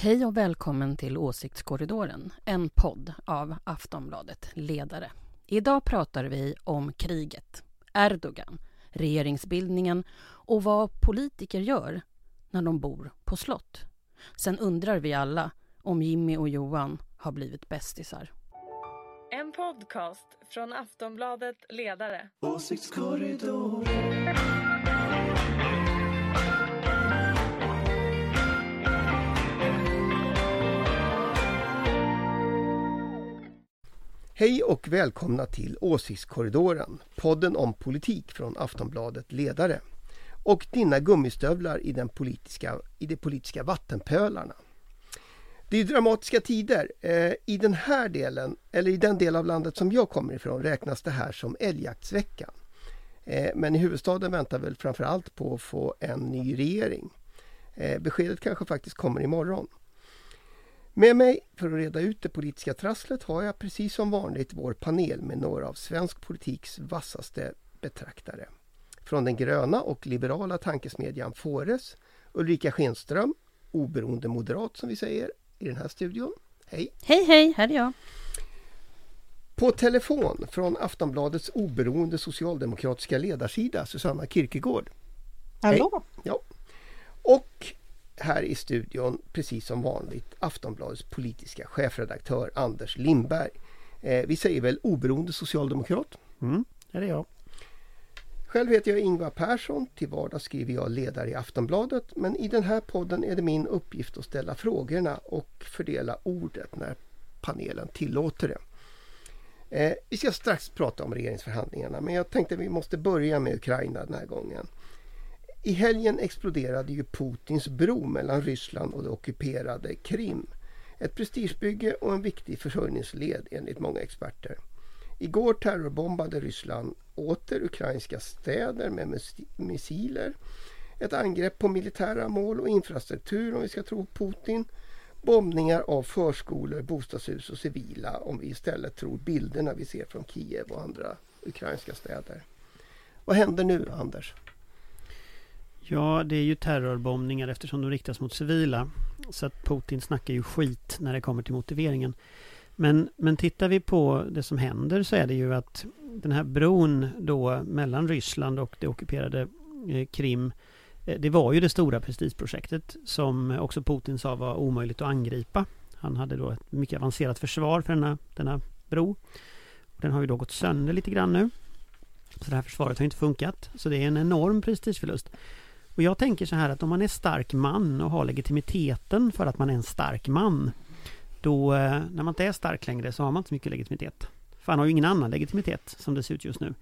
Hej och välkommen till Åsiktskorridoren, en podd av Aftonbladet Ledare. Idag pratar vi om kriget, Erdogan, regeringsbildningen och vad politiker gör när de bor på slott. Sen undrar vi alla om Jimmy och Johan har blivit bästisar. En podcast från Aftonbladet Ledare. Åsiktskorridoren. Hej och välkomna till Åsiktskorridoren, podden om politik från Aftonbladet Ledare och dina gummistövlar i, den politiska, i de politiska vattenpölarna. Det är dramatiska tider. Eh, I den här delen, eller i den del av landet som jag kommer ifrån, räknas det här som älgjaktsveckan. Eh, men i huvudstaden väntar väl framför allt på att få en ny regering. Eh, beskedet kanske faktiskt kommer imorgon. Med mig för att reda ut det politiska trasslet har jag precis som vanligt vår panel med några av svensk politiks vassaste betraktare. Från den gröna och liberala tankesmedjan Fores, Ulrika Schenström, oberoende moderat som vi säger i den här studion. Hej! Hej, hej, här är jag. På telefon från Aftonbladets oberoende socialdemokratiska ledarsida Susanna Kierkegaard. Hallå! Ja. Och här i studion, precis som vanligt, Aftonbladets politiska chefredaktör Anders Lindberg. Eh, vi säger väl oberoende socialdemokrat? Mm, det är jag. Själv heter jag Ingvar Persson. Till vardags skriver jag ledare i Aftonbladet. Men i den här podden är det min uppgift att ställa frågorna och fördela ordet när panelen tillåter det. Eh, vi ska strax prata om regeringsförhandlingarna men jag tänkte vi måste börja med Ukraina den här gången. I helgen exploderade ju Putins bro mellan Ryssland och det ockuperade Krim. Ett prestigebygge och en viktig försörjningsled enligt många experter. Igår terrorbombade Ryssland åter ukrainska städer med missiler. Ett angrepp på militära mål och infrastruktur om vi ska tro Putin. Bombningar av förskolor, bostadshus och civila om vi istället tror bilderna vi ser från Kiev och andra ukrainska städer. Vad händer nu Anders? Ja, det är ju terrorbombningar eftersom de riktas mot civila. Så att Putin snackar ju skit när det kommer till motiveringen. Men, men tittar vi på det som händer så är det ju att den här bron då mellan Ryssland och det ockuperade eh, Krim eh, det var ju det stora prestigeprojektet som också Putin sa var omöjligt att angripa. Han hade då ett mycket avancerat försvar för denna, denna bro. Den har ju då gått sönder lite grann nu. Så det här försvaret har inte funkat. Så det är en enorm prestigeförlust. Och jag tänker så här att om man är stark man och har legitimiteten för att man är en stark man. Då, eh, när man inte är stark längre så har man inte så mycket legitimitet. För han har ju ingen annan legitimitet som det ser ut just nu.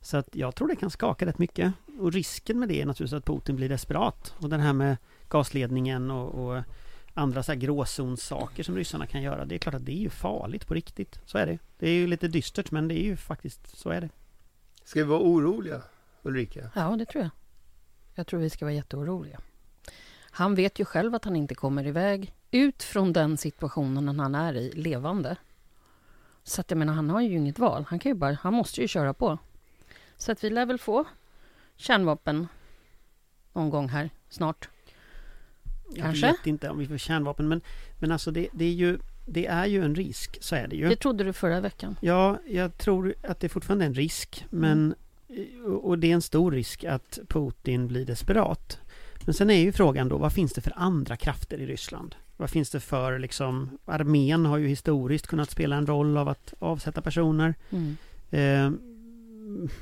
Så att jag tror det kan skaka rätt mycket. Och risken med det är naturligtvis att Putin blir desperat. Och den här med gasledningen och, och andra så här gråzonssaker som ryssarna kan göra. Det är klart att det är ju farligt på riktigt. Så är det. Det är ju lite dystert men det är ju faktiskt, så är det. Ska vi vara oroliga Ulrika? Ja, det tror jag. Jag tror vi ska vara jätteoroliga. Han vet ju själv att han inte kommer iväg ut från den situationen han är i levande. Så att jag menar, han har ju inget val. Han, kan ju bara, han måste ju köra på. Så att vi lär väl få kärnvapen någon gång här snart. Kanske? Jag vet inte om vi får kärnvapen men, men alltså det, det är ju det är ju en risk, så är det ju. Det trodde du förra veckan. Ja, jag tror att det fortfarande är en risk. Men, och det är en stor risk att Putin blir desperat. Men sen är ju frågan då, vad finns det för andra krafter i Ryssland? Vad finns det för liksom, armén har ju historiskt kunnat spela en roll av att avsätta personer. Mm. Eh,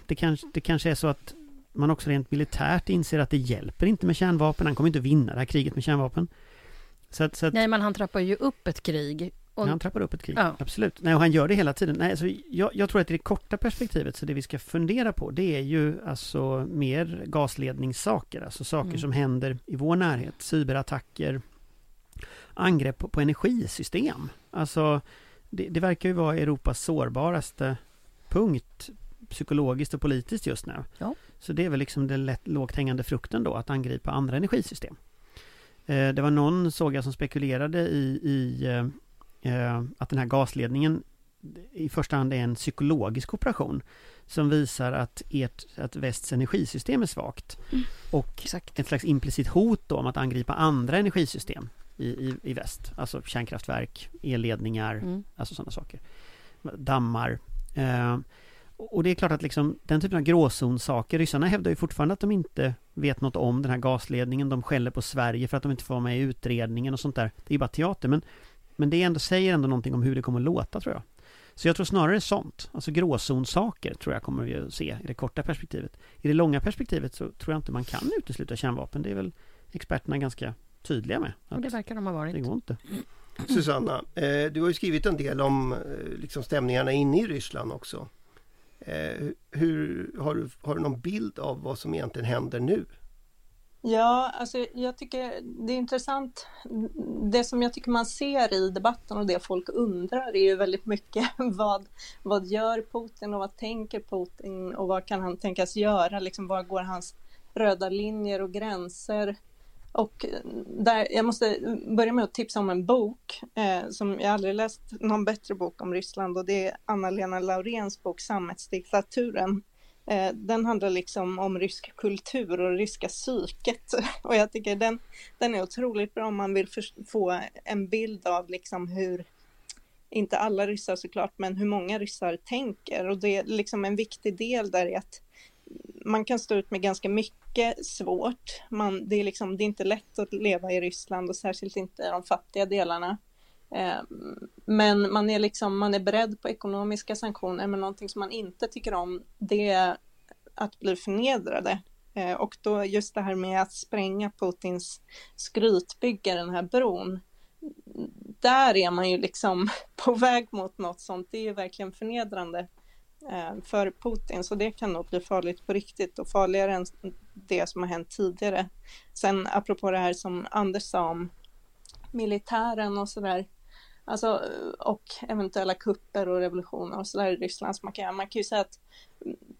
det, kanske, det kanske är så att man också rent militärt inser att det hjälper inte med kärnvapen. Han kommer inte vinna det här kriget med kärnvapen. Så att, så att, Nej, men han trappar ju upp ett krig. Och, han trappar upp ett krig, Ja. absolut. Nej, och han gör det hela tiden. Nej, alltså, jag, jag tror att i det korta perspektivet, så det vi ska fundera på, det är ju alltså mer gasledningssaker, alltså saker Mm. som händer i vår närhet, cyberattacker, angrepp på, på energisystem. Alltså, det, det verkar ju vara Europas sårbaraste punkt psykologiskt och politiskt just nu. Ja. Så det är väl liksom den lätt lågt hängande frukten då, att angripa andra energisystem. Eh, det var någon, såg jag, som spekulerade i, i eh, att den här gasledningen i första hand är en psykologisk operation som visar att, ert, att västs energisystem är svagt. Mm. Och Exakt. ett slags implicit hot då om att angripa andra energisystem. i, i, i väst. Alltså kärnkraftverk, elledningar, Mm. alltså sådana saker. Dammar. Eh, och det är klart att liksom, den typen av gråzonsaker, ryssarna hävdar ju fortfarande att de inte vet något om den här gasledningen. De skäller på Sverige för att de inte får vara med i utredningen och sånt där. Det är ju bara teater, men, men det ändå, säger ändå någonting om hur det kommer att låta tror jag. Så jag tror snarare sånt, alltså gråzonsaker tror jag kommer vi att se i det korta perspektivet. I det långa perspektivet så tror jag inte man kan utesluta kärnvapen. Det är väl experterna ganska tydliga med. Och det verkar de ha det varit. går inte. Susanna, eh, du har ju skrivit en del om eh, liksom stämningarna inne i Ryssland också. Eh, hur, har, du, har du någon bild av vad som egentligen händer nu? Ja, alltså jag tycker det är intressant. Det som jag tycker man ser i debatten och det folk undrar är ju väldigt mycket vad, vad gör Putin och vad tänker Putin och vad kan han tänkas göra? Liksom, var går hans röda linjer och gränser? Och eh, där, jag måste börja med att tipsa om en bok eh, som jag aldrig läst någon bättre bok om Ryssland och det är Anna-Lena Lauréns bok Sammetsdiktaturen. Eh, den handlar liksom om rysk kultur och ryska psyket och jag tycker den, den är otroligt bra om man vill få en bild av liksom hur, inte alla ryssar såklart, men hur många ryssar tänker och det är liksom en viktig del där i att man kan stå ut med ganska mycket svårt. Man, det, är liksom, det är inte lätt att leva i Ryssland och särskilt inte i de fattiga delarna. Ehm, men man är, liksom, man är beredd på ekonomiska sanktioner, men någonting som man inte tycker om, det är att bli förnedrade. Ehm, och då just det här med att spränga Putins skrytbygge, den här bron, där är man ju liksom på väg mot något sånt. Det är ju verkligen förnedrande ehm, för Putin, så det kan nog bli farligt på riktigt och farligare än det som har hänt tidigare. Sen apropå det här som Anders sa om militären och sådär, alltså, och eventuella kupper och revolutioner och sådär i Ryssland, så man kan, man kan ju säga att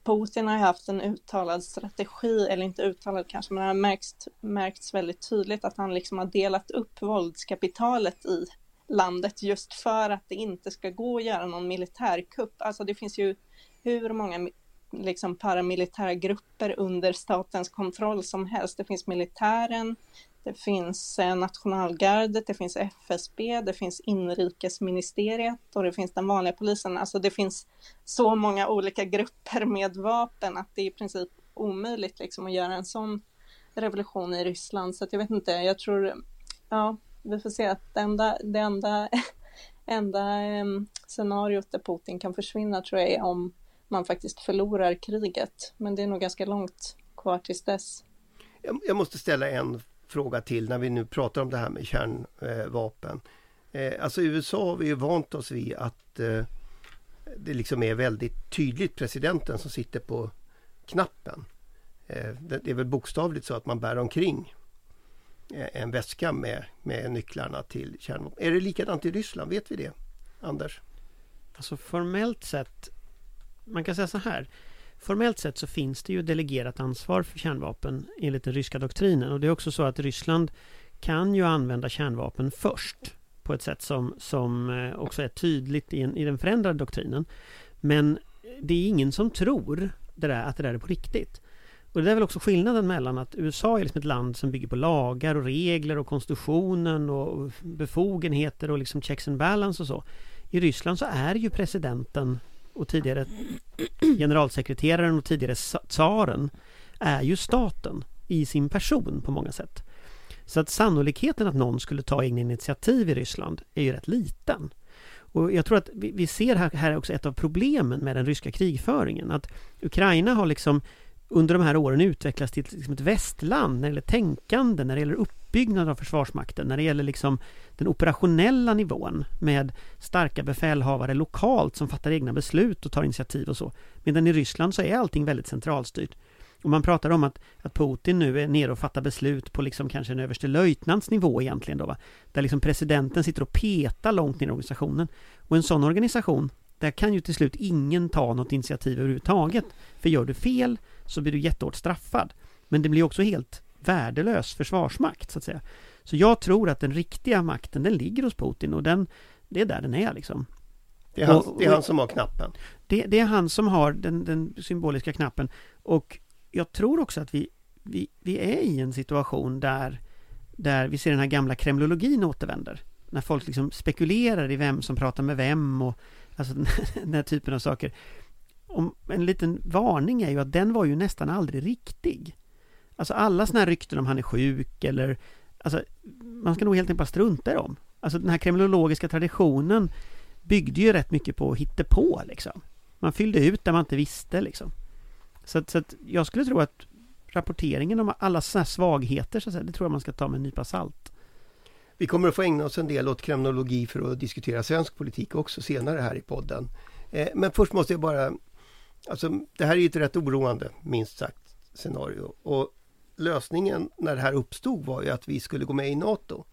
Putin har haft en uttalad strategi, eller inte uttalad kanske, men det har märkts, märkts väldigt tydligt att han liksom har delat upp våldskapitalet i landet just för att det inte ska gå att göra någon militärkupp. Alltså det finns ju hur många liksom paramilitära grupper under statens kontroll som helst. Det finns militären, det finns eh, nationalgardet, det finns FSB, det finns inrikesministeriet och det finns den vanliga polisen. Alltså det finns så många olika grupper med vapen att det är i princip omöjligt liksom att göra en sån revolution i Ryssland. Så att jag vet inte, jag tror, ja, vi får se att det enda, det enda, enda ehm, scenariot där Putin kan försvinna tror jag är om man faktiskt förlorar kriget. Men det är nog ganska långt kvar tills dess. Jag, jag måste ställa en fråga till när vi nu pratar om det här med kärnvapen. Eh, alltså i USA har vi ju vant oss vid att eh, det liksom är väldigt tydligt presidenten som sitter på knappen. Eh, det, är väl bokstavligt så att man bär omkring en väska med, med nycklarna till kärnvapen. Är det likadant i Ryssland? Vet vi det? Anders? Alltså formellt sett, man kan säga så här. Formellt sett så finns det ju delegerat ansvar för kärnvapen enligt den ryska doktrinen. Och det är också så att Ryssland kan ju använda kärnvapen först. På ett sätt som, som eh, också är tydligt i, en, i den förändrade doktrinen. Men det är ingen som tror det där, att det där är på riktigt. Och det är väl också skillnaden mellan att USA är liksom ett land som bygger på lagar och regler och konstitutionen och befogenheter och liksom checks and balance och så. I Ryssland så är ju presidenten och tidigare generalsekreteraren och tidigare tsaren är ju staten i sin person på många sätt. Så att sannolikheten att någon skulle ta egna initiativ i Ryssland är ju rätt liten. Och jag tror att vi, vi ser här, här också ett av problemen med den ryska krigföringen. Att Ukraina har liksom under de här åren utvecklats till liksom ett västland när det gäller tänkande, när det gäller uppbyggnad av Försvarsmakten, när det gäller liksom den operationella nivån med starka befälhavare lokalt som fattar egna beslut och tar initiativ och så. Medan i Ryssland så är allting väldigt centralstyrt. Och man pratar om att, att Putin nu är nere och fattar beslut på liksom kanske en överstelöjtnants nivå egentligen då va? Där liksom presidenten sitter och petar långt ner i organisationen. Och en sån organisation, där kan ju till slut ingen ta något initiativ överhuvudtaget. För gör du fel så blir du jättehårt straffad. Men det blir också helt värdelös försvarsmakt så att säga. Så jag tror att den riktiga makten den ligger hos Putin och den, det är där den är liksom. Det är han, Och- det är han som har knappen. Det, det är han som har den, den symboliska knappen och jag tror också att vi, vi, vi är i en situation där där vi ser den här gamla kremlologin återvänder. När folk liksom spekulerar i vem som pratar med vem och alltså den här typen av saker. Om, en liten varning är ju att den var ju nästan aldrig riktig. Alltså alla sådana här rykten om han är sjuk eller Alltså, man ska nog helt enkelt bara strunta i dem. Alltså den här kriminologiska traditionen byggde ju rätt mycket på hittepå liksom. Man fyllde ut där man inte visste liksom. Så, att, så att jag skulle tro att rapporteringen om alla sådana här svagheter, så att säga, det tror jag man ska ta med en nypa salt. Vi kommer att få ägna oss en del åt kriminologi för att diskutera svensk politik också senare här i podden. Eh, men först måste jag bara... Alltså, det här är ju ett rätt oroande, minst sagt, scenario. Och lösningen när det här uppstod var ju att vi skulle gå med i NATO.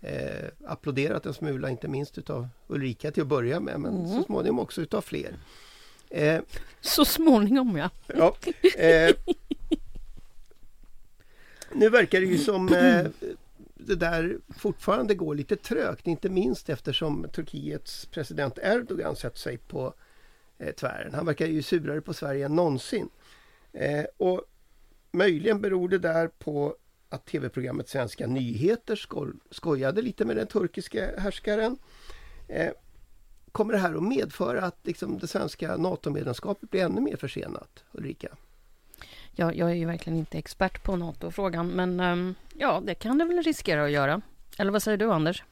Eh, applåderat en smula, inte minst utav Ulrika till att börja med, men mm. så småningom också utav fler. Eh, så småningom ja. ja eh, nu verkar det ju som eh, det där fortfarande går lite trögt, inte minst eftersom Turkiets president Erdogan sätter sig på eh, tvären. Han verkar ju surare på Sverige än någonsin. Eh, och Möjligen beror det där på att tv-programmet Svenska nyheter sko skojade lite med den turkiska härskaren. Eh, kommer det här att medföra att liksom, det svenska NATO-medlemskapet blir ännu mer försenat? Ulrika? Ja, jag är ju verkligen inte expert på NATO-frågan, men um, ja, det kan det väl riskera att göra. Eller vad säger du, Anders?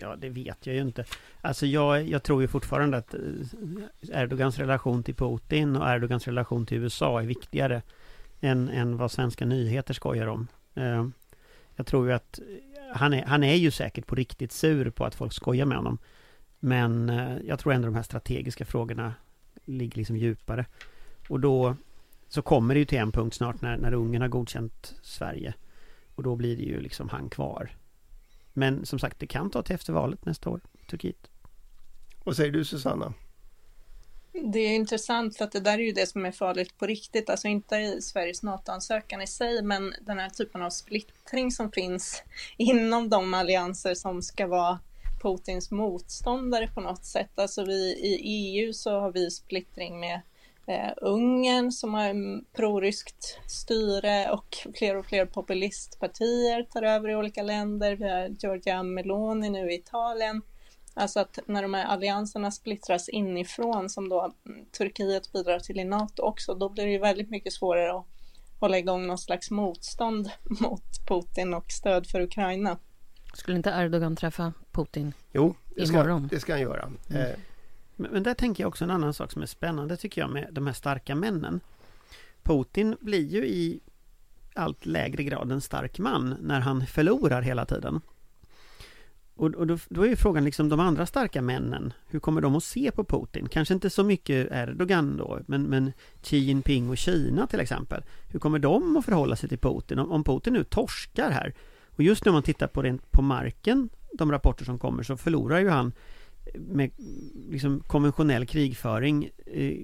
Ja, det vet jag ju inte. Alltså jag, jag tror ju fortfarande att eh, Erdogans relation till Putin och Erdogans relation till USA är viktigare än, än vad svenska nyheter skojar om. Eh, jag tror ju att eh, han är, han är ju säkert på riktigt sur på att folk skojar med honom. Men eh, jag tror ändå de här strategiska frågorna ligger liksom djupare. Och då så kommer det ju till en punkt snart när, när Ungern har godkänt Sverige. Och då blir det ju liksom han kvar. Men som sagt, det kan ta till efter valet nästa år, Turkiet. Vad säger du Susanna? Det är intressant för att det där är ju det som är farligt på riktigt, alltså inte i Sveriges NATO-ansökan i sig, men den här typen av splittring som finns inom de allianser som ska vara Putins motståndare på något sätt. Alltså vi i EU så har vi splittring med eh, Ungern som har proryskt styre och fler och fler populistpartier tar över i olika länder. Vi har Giorgia Meloni nu i Italien. Alltså att när de här allianserna splittras inifrån som då Turkiet bidrar till i NATO också, då blir det ju väldigt mycket svårare att hålla igång någon slags motstånd mot Putin och stöd för Ukraina. Skulle inte Erdogan träffa Putin Jo, det ska, det ska han göra. Mm. Men, men där tänker jag också en annan sak som är spännande tycker jag med de här starka männen. Putin blir ju i allt lägre grad en stark man när han förlorar hela tiden. Och, och då, då, är ju frågan liksom de andra starka männen, hur kommer de att se på Putin? Kanske inte så mycket Erdogan då, men, men Xi Jinping och Kina till exempel. Hur kommer de att förhålla sig till Putin? Om, om Putin nu torskar här, och just nu om man tittar på, rent på marken, de rapporter som kommer, så förlorar ju han med liksom konventionell krigföring eh,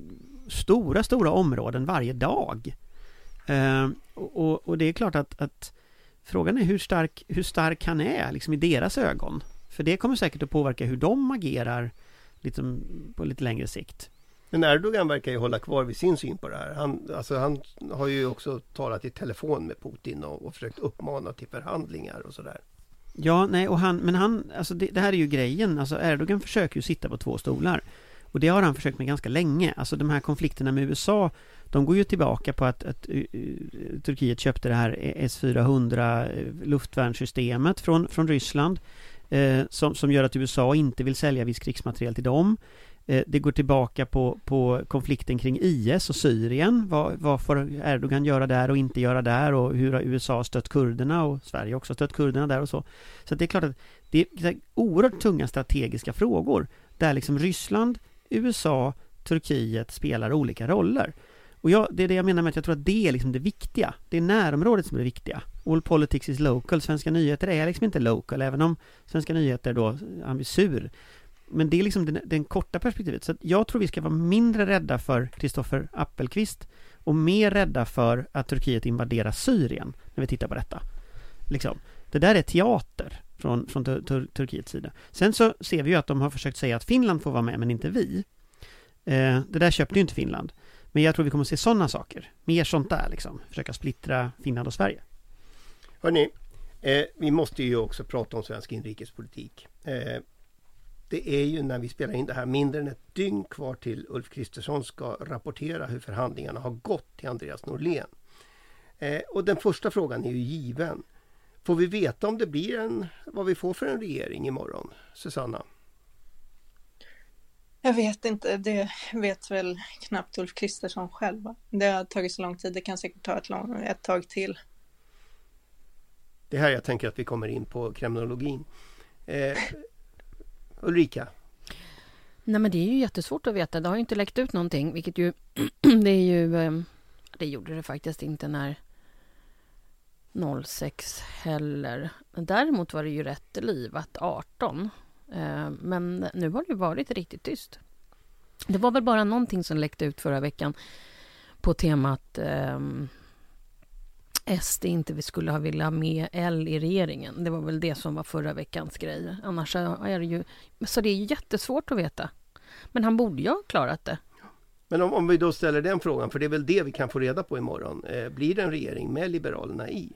stora, stora områden varje dag. Eh, och, och, det är klart att, att, frågan är hur stark, hur stark han är liksom i deras ögon. För det kommer säkert att påverka hur de agerar liksom, på lite längre sikt. Men Erdogan verkar ju hålla kvar vid sin syn på det här. Han, alltså han har ju också talat i telefon med Putin och, och försökt uppmana till förhandlingar och sådär. Ja, nej, och han, men han, alltså det, det, här är ju grejen, alltså Erdogan försöker ju sitta på två stolar. Och det har han försökt med ganska länge, alltså de här konflikterna med USA, de går ju tillbaka på att, att uh, Turkiet köpte det här e- S-400 eh, luftvärnssystemet från, från Ryssland. Eh, som, som gör att USA inte vill sälja viss krigsmateriel till dem. Eh, det går tillbaka på, på konflikten kring IS och Syrien. Vad, vad får Erdogan göra där och inte göra där och hur har USA stött kurderna och Sverige också stött kurderna där och så. Så det är klart att det är oerhört tunga strategiska frågor där liksom Ryssland, USA, Turkiet spelar olika roller. Och jag, det är det jag menar med att jag tror att det är liksom det viktiga. Det är närområdet som är det viktiga. All politics is local. Svenska nyheter är liksom inte local, även om Svenska nyheter då, han blir sur men det är liksom det, den korta perspektivet. Så jag tror vi ska vara mindre rädda för Kristoffer Appelqvist och mer rädda för att Turkiet invaderar Syrien när vi tittar på detta. Liksom. Det där är teater från, från tur, tur, Turkiets sida. Sen så ser vi ju att de har försökt säga att Finland får vara med, men inte vi. Eh, det där köpte ju inte Finland. Men jag tror vi kommer att se sådana saker. Mer sånt där liksom. Försöka splittra Finland och Sverige. Hörni, eh, vi måste ju också prata om svensk inrikespolitik. Eh, det är ju när vi spelar in det här mindre än ett dygn kvar till Ulf Kristersson ska rapportera hur förhandlingarna har gått till Andreas Norlén. Eh, och den första frågan är ju given. Får vi veta om det blir en, vad vi får för en regering imorgon? Susanna? Jag vet inte, det vet väl knappt Ulf Kristersson själv. Det har tagit så lång tid, det kan säkert ta ett, lång, ett tag till. Det här jag tänker att vi kommer in på kriminologin. Eh, Ulrika? Nej men det är ju jättesvårt att veta. Det har ju inte läckt ut någonting, vilket ju... det är ju... Ehm, det gjorde det faktiskt inte när 06 heller. Däremot var det ju rätt livat 18. Ehm, men nu har det ju varit riktigt tyst. Det var väl bara någonting som läckte ut förra veckan på temat eh, SD inte vi skulle ha velat ha med L i regeringen. Det var väl det som var förra veckans grej. Annars är det ju... Så det är jättesvårt att veta. Men han borde ju ha klarat det. Men om, om vi då ställer den frågan, för det är väl det vi kan få reda på imorgon. Eh, blir det en regering med Liberalerna i?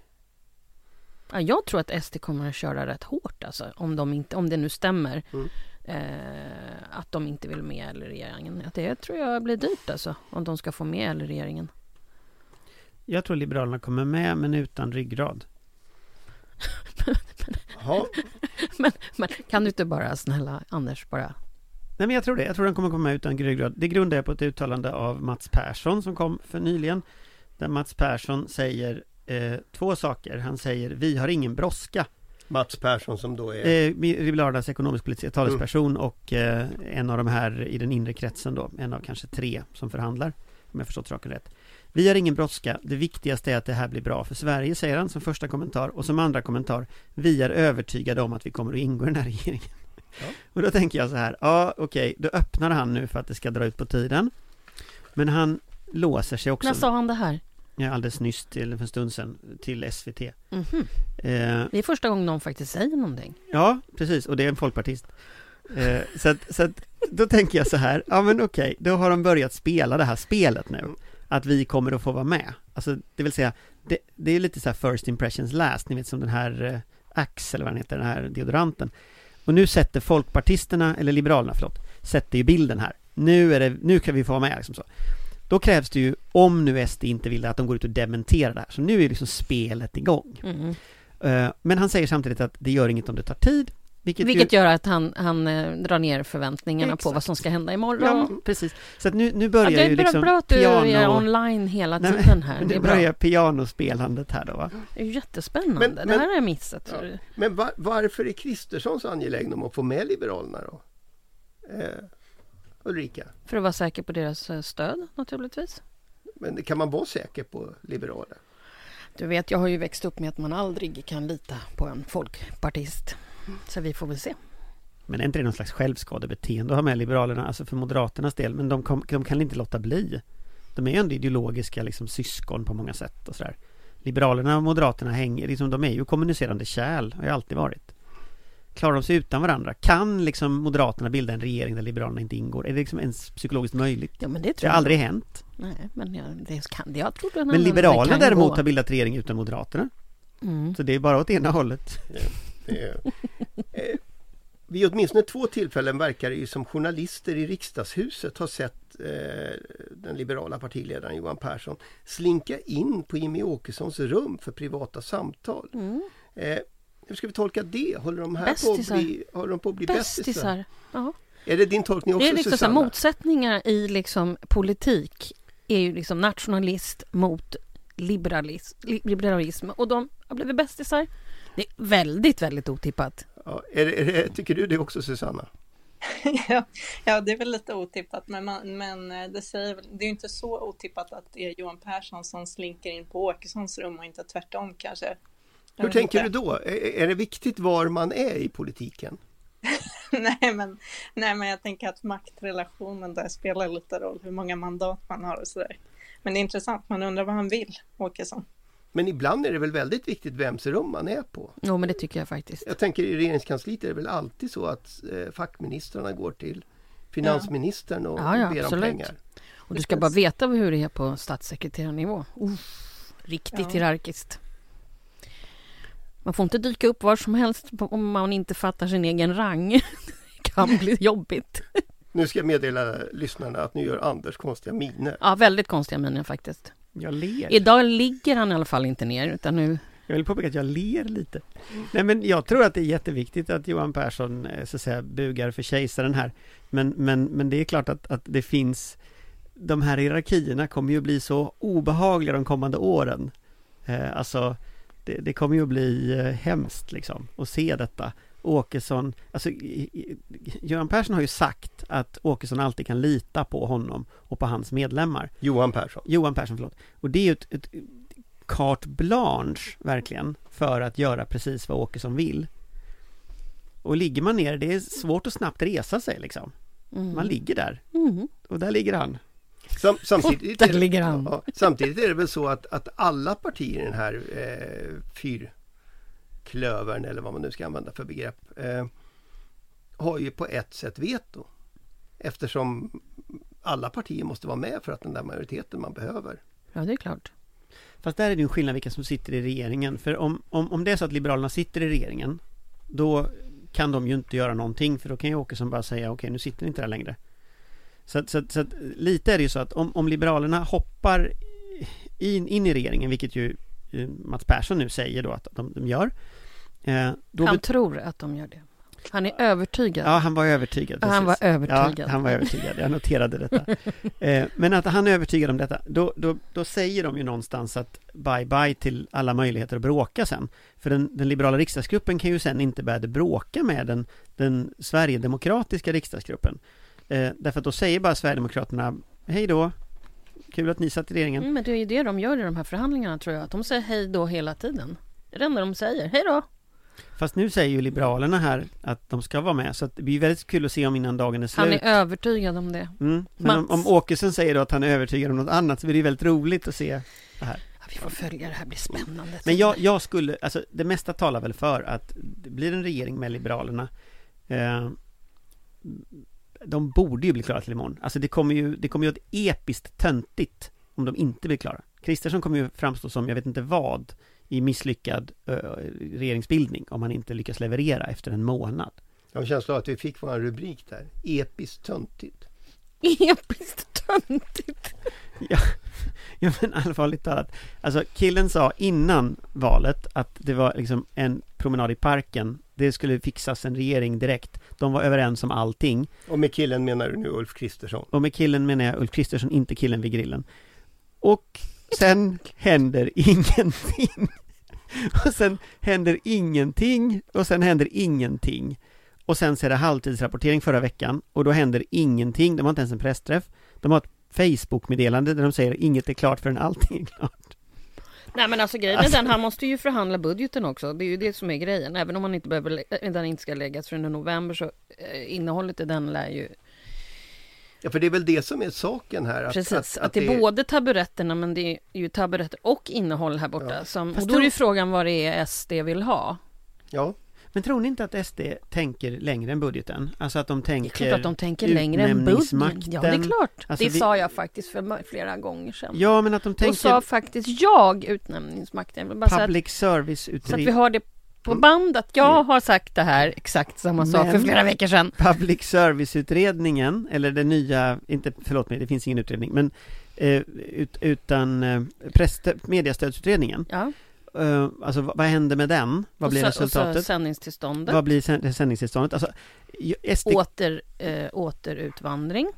Ja, jag tror att SD kommer att köra rätt hårt alltså, om, de inte, om det nu stämmer. Mm. Eh, att de inte vill med L i regeringen. Att Det tror jag blir dyrt alltså, om de ska få med L i regeringen. Jag tror Liberalerna kommer med, men utan ryggrad. Men, men kan du inte bara, snälla Anders, bara... Nej, men jag tror det. Jag tror den kommer komma med utan ryggrad. Det grundar jag på ett uttalande av Mats Persson som kom för nyligen. Där Mats Persson säger eh, två saker. Han säger vi har ingen brådska. Mats Persson som då är... Eh, Liberalernas ekonomisk-politiska talesperson och eh, en av de här i den inre kretsen då. En av kanske tre som förhandlar. Om jag förstått saken rätt. Vi har ingen brådska. Det viktigaste är att det här blir bra för Sverige, säger han som första kommentar. Och som andra kommentar, vi är övertygade om att vi kommer att ingå i den här regeringen. Ja. Och då tänker jag så här, ja okej, då öppnar han nu för att det ska dra ut på tiden. Men han låser sig också, När sa han det här? ja, alldeles nyss till för en stund sedan, till SVT. Mhm. Eh, Det är första gången någon faktiskt säger någonting. Ja, precis. Och det är en folkpartist. Eh, så att, så att, då tänker jag så här, ja men okej, då har de börjat spela det här spelet nu. Att vi kommer att få vara med. Alltså, det vill säga, det, det är lite så här first impressions last, ni vet som den här eh, Axe, eller vad den heter, den här deodoranten. Och nu sätter folkpartisterna, eller liberalerna, förlåt, sätter ju bilden här. Nu är det, nu kan vi få vara med, liksom så. Då krävs det ju, om nu SD inte vill det, att de går ut och dementerar det här. Så nu är liksom spelet igång. Mhm. Eh, Men han säger samtidigt att det gör inget om det tar tid. Vilket, ju- Vilket gör att han, han eh, drar ner förväntningarna på Exakt. vad som ska hända imorgon. Ja, precis. Så att nu, nu börjar Ja, det ju är bra, liksom bra att du piano... är online hela Nej, men- tiden här. Men Det nu börjar pianospelandet här då va? Det är ju jättespännande. Men- det men- här har jag missat. Ja. Men va- varför är Kristersson så angelägen om att få med Liberalerna då? Eh, Ulrika? För att vara säker på deras eh, stöd naturligtvis. Men kan man vara säker på liberaler? Du vet, jag har ju växt upp med att man aldrig kan lita på en folkpartist. Så vi får väl se. Men är inte det någon slags självskadebeteende att ha med Liberalerna, alltså för Moderaternas del? Men de, kom, de kan inte låta bli. De är ju ändå ideologiska liksom, syskon på många sätt och sådär. Liberalerna och Moderaterna hänger, liksom, de är ju kommunicerande kärl, har ju alltid varit. Klarar de sig utan varandra? Kan liksom Moderaterna bilda en regering där Liberalerna inte ingår? Är det liksom ens psykologiskt möjligt? Ja, men det Det tror har jag. aldrig hänt. Nej, men jag, det kan jag tror det Men det Liberalerna däremot gå. har bildat regering utan Moderaterna. Mm. Så det är bara åt ena hållet. Det är- eh, vid åtminstone två tillfällen verkar det ju som journalister i riksdagshuset har sett eh, den liberala partiledaren Johan Persson slinka in på Jimmy Åkessons rum för privata samtal. Mm. Eh, hur ska vi tolka det? Håller de här på att bli, håller de på att bli bästisar? Ja. Är det din tolkning också Det är liksom Susanna? motsättningar i liksom politik är ju liksom nationalist mot liberalism, li- liberalism och de har blivit bästisar. Det är väldigt, väldigt otippat. Ja, är det, är det, tycker du det också Susanna? ja, ja, det är väl lite otippat, men, man, men eh, det, säger, det är ju inte så otippat att det är Johan Persson som slinker in på Åkessons rum och inte tvärtom kanske. Hur tänker du då? Är, är det viktigt var man är i politiken? nej, men, nej, men jag tänker att maktrelationen där spelar lite roll, hur många mandat man har och sådär. Men det är intressant, man undrar vad han vill, Åkesson. Men ibland är det väl väldigt viktigt vems rum man är på. Jo, men det tycker jag faktiskt. Jag tänker i regeringskansliet är det väl alltid så att eh, fackministrarna går till finansministern och Ja, ja, ber om absolut. pengar. Och du ska bara veta hur det är på statssekreterarnivå. Uff, riktigt Ja. hierarkiskt. Man får inte dyka upp var som helst om man inte fattar sin egen rang. Det kan bli jobbigt. Nu ska jag meddela lyssnarna att nu gör Anders konstiga miner. Ja, väldigt konstiga miner faktiskt. Jag ler. Idag ligger han i alla fall inte ner, utan nu... Jag vill påpeka att jag ler lite. Nej men jag tror att det är jätteviktigt att Johan Persson eh, så att säga bugar för kejsaren här. Men, men, men det är klart att, att det finns De här hierarkierna kommer ju bli så obehagliga de kommande åren. Eh, alltså det, det kommer ju bli eh, hemskt liksom att se detta. Åkesson, alltså Göran Persson har ju sagt att Åkesson alltid kan lita på honom och på hans medlemmar. Johan Persson. Johan Persson, förlåt. Och det är ju ett, ett carte blanche, verkligen, för att göra precis vad Åkesson vill. Och ligger man ner, det är svårt att snabbt resa sig liksom. Mm. Man ligger där, Mm. och där ligger han. Sam, samtidigt, Där är det, ligger han. Ja, samtidigt är det väl så att, att alla partier i den här eh, fyrklövern eller vad man nu ska använda för begrepp eh, har ju på ett sätt veto. Eftersom alla partier måste vara med för att den där majoriteten man behöver. Ja, det är klart. Fast där är det ju en skillnad vilka som sitter i regeringen. För om, om, om det är så att Liberalerna sitter i regeringen, då kan de ju inte göra någonting, för då kan ju Åkesson bara säga okej, nu sitter ni inte där längre. Så, så, så lite är det ju så att om, om Liberalerna hoppar in, in i regeringen, vilket ju Mats Persson nu säger då att de, de gör. Eh, då Han tror att de gör det. Han är övertygad. Ja, han var övertygad. han var precis. övertygad. Ja, han var övertygad. Jag noterade detta. eh, men att han är övertygad om detta, då, då, då säger de ju någonstans att bye bye till alla möjligheter att bråka sen. För den, den liberala riksdagsgruppen kan ju sen inte börja bråka med den, den Sverigedemokratiska riksdagsgruppen. Eh, därför att då säger bara Sverigedemokraterna hej då, kul att ni satt i regeringen. Mm, men det är ju det de gör i de här förhandlingarna tror jag. Att de säger hej då hela tiden. Det är det enda de säger. Hej då! Fast nu säger ju Liberalerna här att de ska vara med, så att det blir väldigt kul att se om innan dagen är slut. Han är övertygad om det. Mm. Men om, om Åkesson säger då att han är övertygad om något annat så blir det väldigt roligt att se det här. Ja, vi får följa det här, blir spännande. Men jag, jag skulle, alltså det mesta talar väl för att det blir en regering med Liberalerna. Eh, de borde ju bli klara till imorgon. Alltså det kommer ju, det kommer ju att episkt töntigt om de inte blir klara. Kristersson kommer ju framstå som, jag vet inte vad, i misslyckad ö, regeringsbildning om han inte lyckas leverera efter en månad. Jag har en känsla av att vi fick vår rubrik där. Episkt töntigt. Episkt töntigt. Ja men allvarligt talat. Alltså killen sa innan valet att det var liksom en promenad i parken. Det skulle fixas en regering direkt. De var överens om allting. Och med killen menar du nu Ulf Kristersson? Och med killen menar jag Ulf Kristersson, inte killen vid grillen. Och sen händer ingenting. Och sen händer ingenting. Och sen händer ingenting. Och sen så är det halvtidsrapportering förra veckan. Och då händer ingenting. De har inte ens en pressträff. De har ett Facebook-meddelande där de säger inget är klart förrän allting är klart. Nej men alltså grejen är den, han måste ju förhandla budgeten också. Det är ju det som är grejen. Även om man inte behöver, äh, den inte ska läggas förrän i november så eh, innehållet i den lär ju Ja, för det är väl det som är saken här. Att, Precis, att, det är både taburetterna men det är ju taburetter och innehåll här borta. Ja. Som, och då är ju frågan vad det är SD vill ha. Ja, Men tror ni inte att SD tänker längre än budgeten? Alltså att de Det är tänker klart att de tänker längre än budgeten. Ja, det är klart. Alltså, det vi- sa jag faktiskt för flera gånger sedan. Ja, men att de Då tänker sa faktiskt jag utnämningsmakten. Jag bara public service så att vi har det på band att jag har sagt det här exakt samma sak för flera veckor sedan. Public service-utredningen, eller den nya, inte, förlåt mig, det finns ingen utredning, men eh, ut, utan eh, press- mediastödsutredningen. Ja. Eh, alltså vad, händer med den? Vad blir och så, Och så resultatet? sändningstillståndet. Vad blir sänd- sändningstillståndet? Alltså, SD, Åter, eh, återutvandring.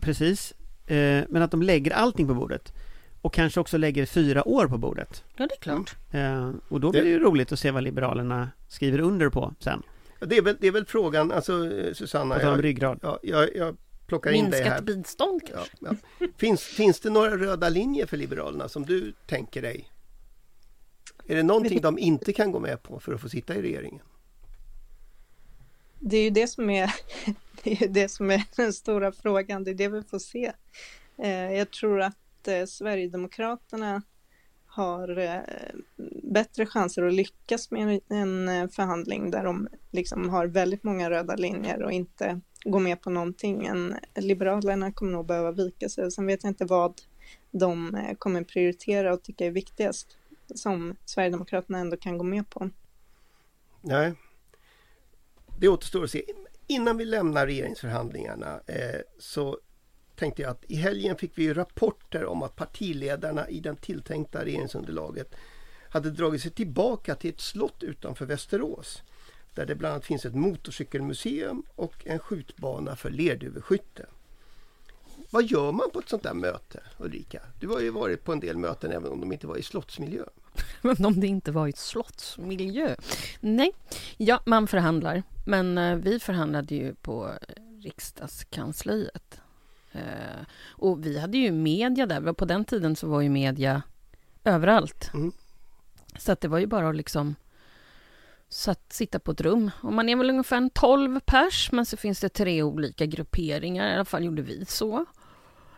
precis. Eh, men att de lägger allting på bordet. Och kanske också lägger fyra år på bordet. Ja, det är klart. Eh, och då blir det ju roligt att se vad Liberalerna skriver under på sen. det är väl, det är väl frågan, alltså eh, Susanna. På tal om Jag, ryggrad. ja, jag, jag plockar in dig Minskat här. bistånd Ja, kanske. ja. Finns, finns det några röda linjer för Liberalerna som du tänker dig? Är det någonting de inte kan gå med på för att få sitta i regeringen? Det är ju det som är, det är, det som är den stora frågan, det är det vi får se. Eh, jag tror att eh, Sverigedemokraterna har eh, bättre chanser att lyckas med en förhandling där de liksom har väldigt många röda linjer och inte går med på någonting än Liberalerna kommer nog behöva vika sig. Sen vet jag inte vad de kommer prioritera och tycka är viktigast som Sverigedemokraterna ändå kan gå med på. Nej. Det återstår att se. Innan vi lämnar regeringsförhandlingarna eh, så tänkte jag att i helgen fick vi rapporter om att partiledarna i den tilltänkta regeringsunderlaget hade dragit sig tillbaka till ett slott utanför Västerås. Där det bland annat finns ett motorcykelmuseum och en skjutbana för lerduveskytte. Vad gör man på ett sånt där möte Ulrika? Du har ju varit på en del möten även om de inte var i slottsmiljö. Men om det inte var i ett slottsmiljö? Nej, ja, man förhandlar. Men eh, vi förhandlade ju på eh, riksdagskansliet. Eh, och vi hade ju media där. På den tiden så var ju media överallt. Mm. Så att det var ju bara att liksom satt, sitta på ett rum. Och man är väl ungefär en 12 pers, men så finns det tre olika grupperingar. I alla fall gjorde vi så.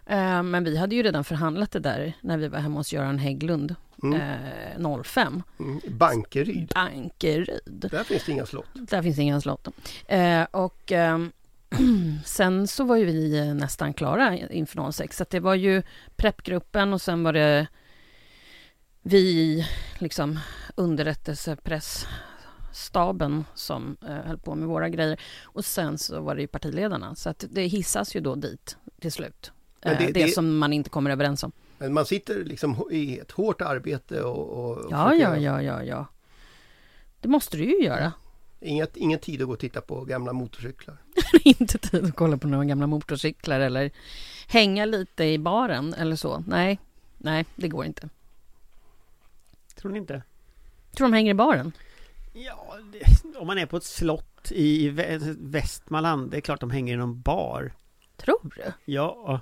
Eh, men vi hade ju redan förhandlat det där när vi var hemma hos Göran Hägglund Mm. eh, 05. Mm. Bankeryd. Bankeryd. Där finns det inga slott. Där finns inga slott. Eh, och ehm, sen så var ju vi eh, nästan klara inför 06. Så det var ju preppgruppen och sen var det vi, liksom underrättelsepressstaben som eh, höll på med våra grejer. Och sen så var det ju partiledarna. Så att det hissas ju då dit till slut. Eh, det- det, det- som man inte kommer överens om. Men man sitter liksom i ett hårt arbete och... och och Ja, försöker- ja, ja, ja, ja. Det måste du ju göra. Inget, ingen tid att gå och titta på gamla motorcyklar. inte tid att kolla på några gamla motorcyklar eller hänga lite i baren eller så. Nej, nej, det går inte. Tror ni inte? Tror de hänger i baren? Ja, det, om man är på ett slott i Vä- Västmanland, det är klart de hänger i någon bar. Tror du? Ja,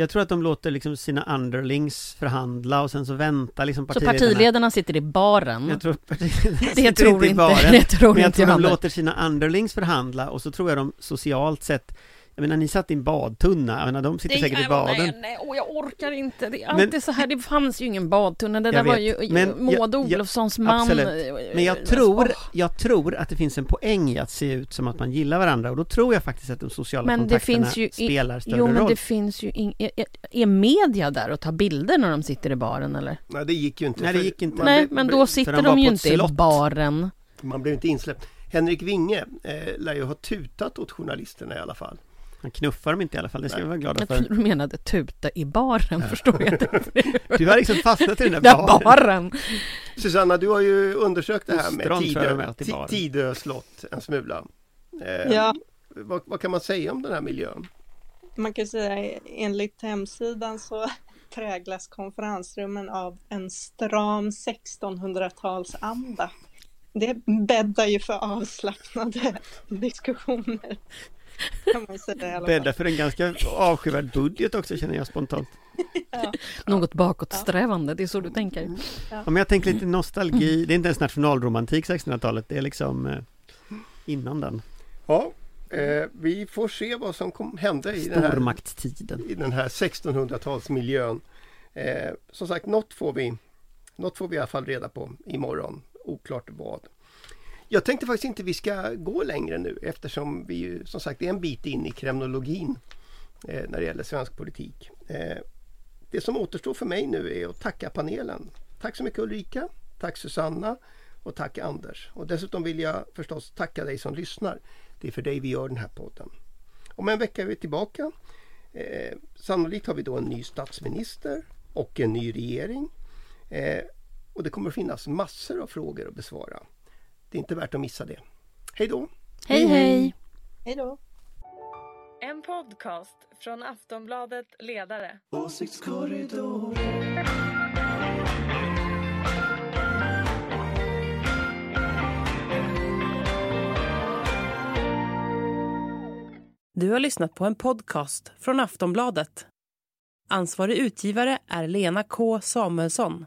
jag tror att de låter liksom sina underlings förhandla och sen så väntar liksom Så partiledarna. partiledarna sitter i baren? Jag tror partiledarna det sitter tror i inte, baren. det tror Men jag inte tror jag de låter sina underlings förhandla och så tror jag de socialt sett Jag menar ni satt i en badtunna, jag menar de sitter säkert i baden Nej, nej, åh, jag orkar inte. Det är Men- alltid så här, det fanns ju ingen badtunna. Det där var vet, ju men Maud Olofssons man. absolut. Men jag Eh, tror, jag tror att det finns en poäng i att se ut som att man gillar varandra och då tror jag faktiskt att de sociala Men det kontakterna finns ju i- spelar större Jo, men roll. det finns ju ing- är, är- media där och tar bilder när de sitter i baren eller? Nej, det gick ju inte. Nej, det gick inte. Nej, men då sitter de de, var ju inte i slott. baren. Man blev inte insläppt. Henrik Winge eh, lär ju ha tutat åt journalisterna i alla fall. Han knuffar dem inte i alla fall, det ska vi vara glada Jag för. trodde du menade tuta i baren, förstår jag det. Du har liksom fastnat i den där baren. baren! Susanna, du har ju undersökt det här med jag. Tidö slott en smula. Eh, Ja. vad, vad kan man säga om den här miljön? Man kan säga enligt hemsidan så präglas konferensrummen av en stram 1600-talsanda. Det bäddar ju för avslappnade diskussioner. Kan man säga i alla fall. Bäddar för en ganska avskyvärd budget också känner jag spontant. Något bakåtsträvande, det är så du tänker. Om jag tänker lite nostalgi, det är inte ens nationalromantik 1600-talet, det är liksom eh, innan den. Ja, eh, vi får se vad som kom, hände i den här, Stormaktstiden. i den här 1600-talsmiljön. Eh, som sagt, något får, vi, något får vi i alla fall reda på imorgon. Oklart vad. Jag tänkte faktiskt inte vi ska gå längre nu eftersom vi ju som sagt är en bit in i kremnologin eh, när det gäller svensk politik. Eh, det som återstår för mig nu är att tacka panelen. Tack så mycket Ulrika, tack Susanna och tack Anders. Och dessutom vill jag förstås tacka dig som lyssnar. Det är för dig vi gör den här podden. Om en vecka är vi tillbaka. Eh, sannolikt har vi då en ny statsminister och en ny regering. Eh, och det kommer att finnas massor av frågor att besvara. Det är inte värt att missa det. Hej då! Hej, hej! Hej då! En podcast från Aftonbladet Ledare. Åsiktskorridoren. Du har lyssnat på en podcast från Aftonbladet. Ansvarig utgivare är Lena K Samuelsson.